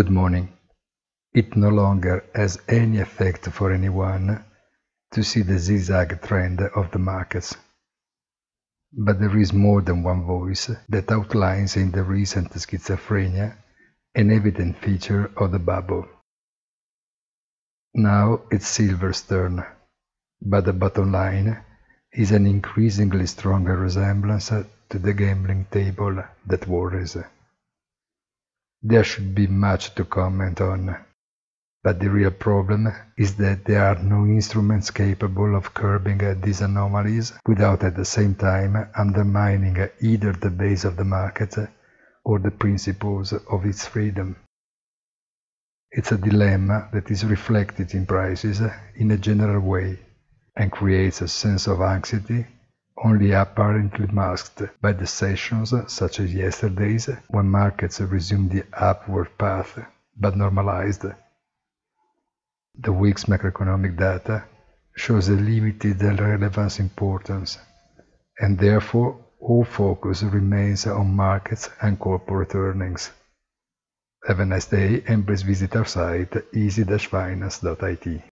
Good morning. It no longer has any effect for anyone to see the zigzag trend of the markets. But there is more than one voice that outlines in the recent schizophrenia an evident feature of the bubble. Now it's silver's turn, but the bottom line is an increasingly stronger resemblance to the gambling table that worries. There should be much to comment on, but the real problem is that there are no instruments capable of curbing these anomalies without at the same time undermining either the base of the market or the principles of its freedom. It's a dilemma that is reflected in prices in a general way and creates a sense of anxiety only apparently masked by the sessions such as yesterday's when markets resumed the upward path but normalized. The week's macroeconomic data shows a limited relevance importance and therefore all focus remains on markets and corporate earnings. Have a nice day and please visit our site easy-finance.it.